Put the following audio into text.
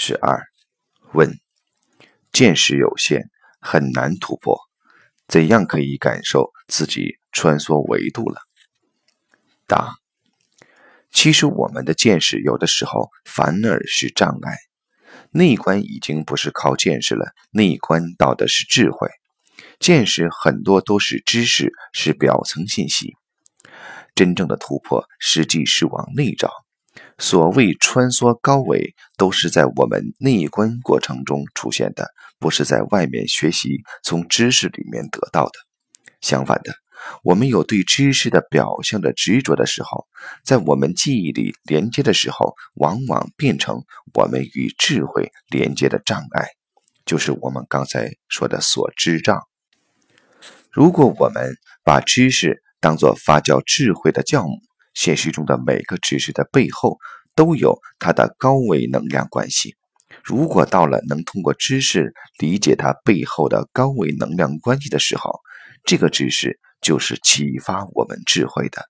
十二问：见识有限，很难突破，怎样可以感受自己穿梭维度了？答：其实我们的见识有的时候反而是障碍。内观已经不是靠见识了，内观到的是智慧。见识很多都是知识，是表层信息。真正的突破，实际是往内找。所谓穿梭高维，都是在我们内观过程中出现的，不是在外面学习从知识里面得到的。相反的，我们有对知识的表象的执着的时候，在我们记忆里连接的时候，往往变成我们与智慧连接的障碍，就是我们刚才说的所知障。如果我们把知识当作发酵智慧的酵母，现实中的每个知识的背后都有它的高维能量关系。如果到了能通过知识理解它背后的高维能量关系的时候，这个知识就是启发我们智慧的。